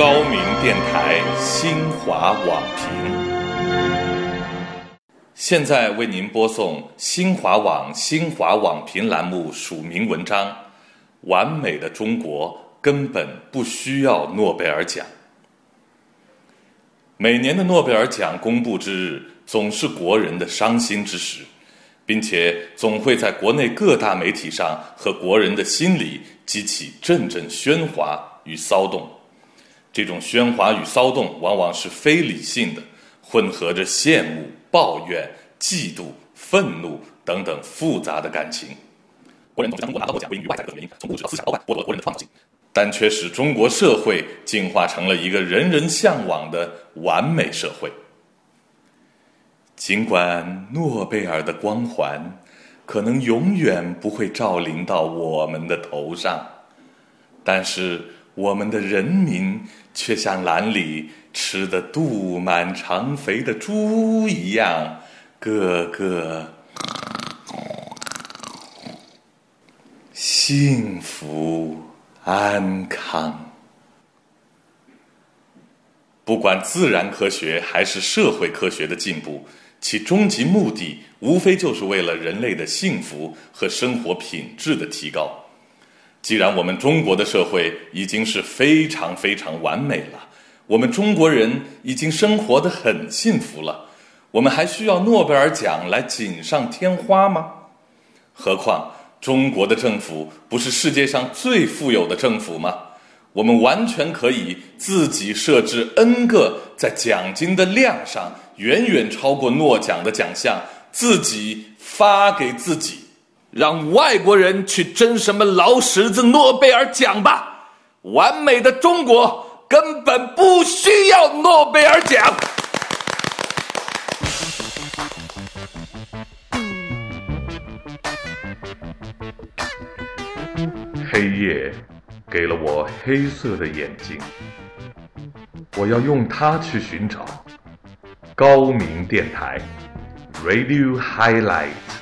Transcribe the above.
高明电台新华网评，现在为您播送新华网新华网评栏目署名文章《完美的中国根本不需要诺贝尔奖》。每年的诺贝尔奖公布之日，总是国人的伤心之时，并且总会在国内各大媒体上和国人的心里激起阵阵喧哗与骚动。这种喧哗与骚动往往是非理性的，混合着羡慕、抱怨、嫉妒、愤怒等等复杂的感情。国人总是将中国拿到奖归因于外在各种原因，从物质到思想到外，剥夺了国人的创造性，但却使中国社会进化成了一个人人向往的完美社会。尽管诺贝尔的光环可能永远不会照临到我们的头上，但是。我们的人民却像篮里吃的肚满肠肥的猪一样，个个幸福安康。不管自然科学还是社会科学的进步，其终极目的无非就是为了人类的幸福和生活品质的提高。既然我们中国的社会已经是非常非常完美了，我们中国人已经生活的很幸福了，我们还需要诺贝尔奖来锦上添花吗？何况中国的政府不是世界上最富有的政府吗？我们完全可以自己设置 N 个在奖金的量上远远超过诺奖的奖项，自己发给自己。让外国人去争什么劳什子诺贝尔奖吧！完美的中国根本不需要诺贝尔奖。黑夜给了我黑色的眼睛，我要用它去寻找高明电台 Radio Highlight。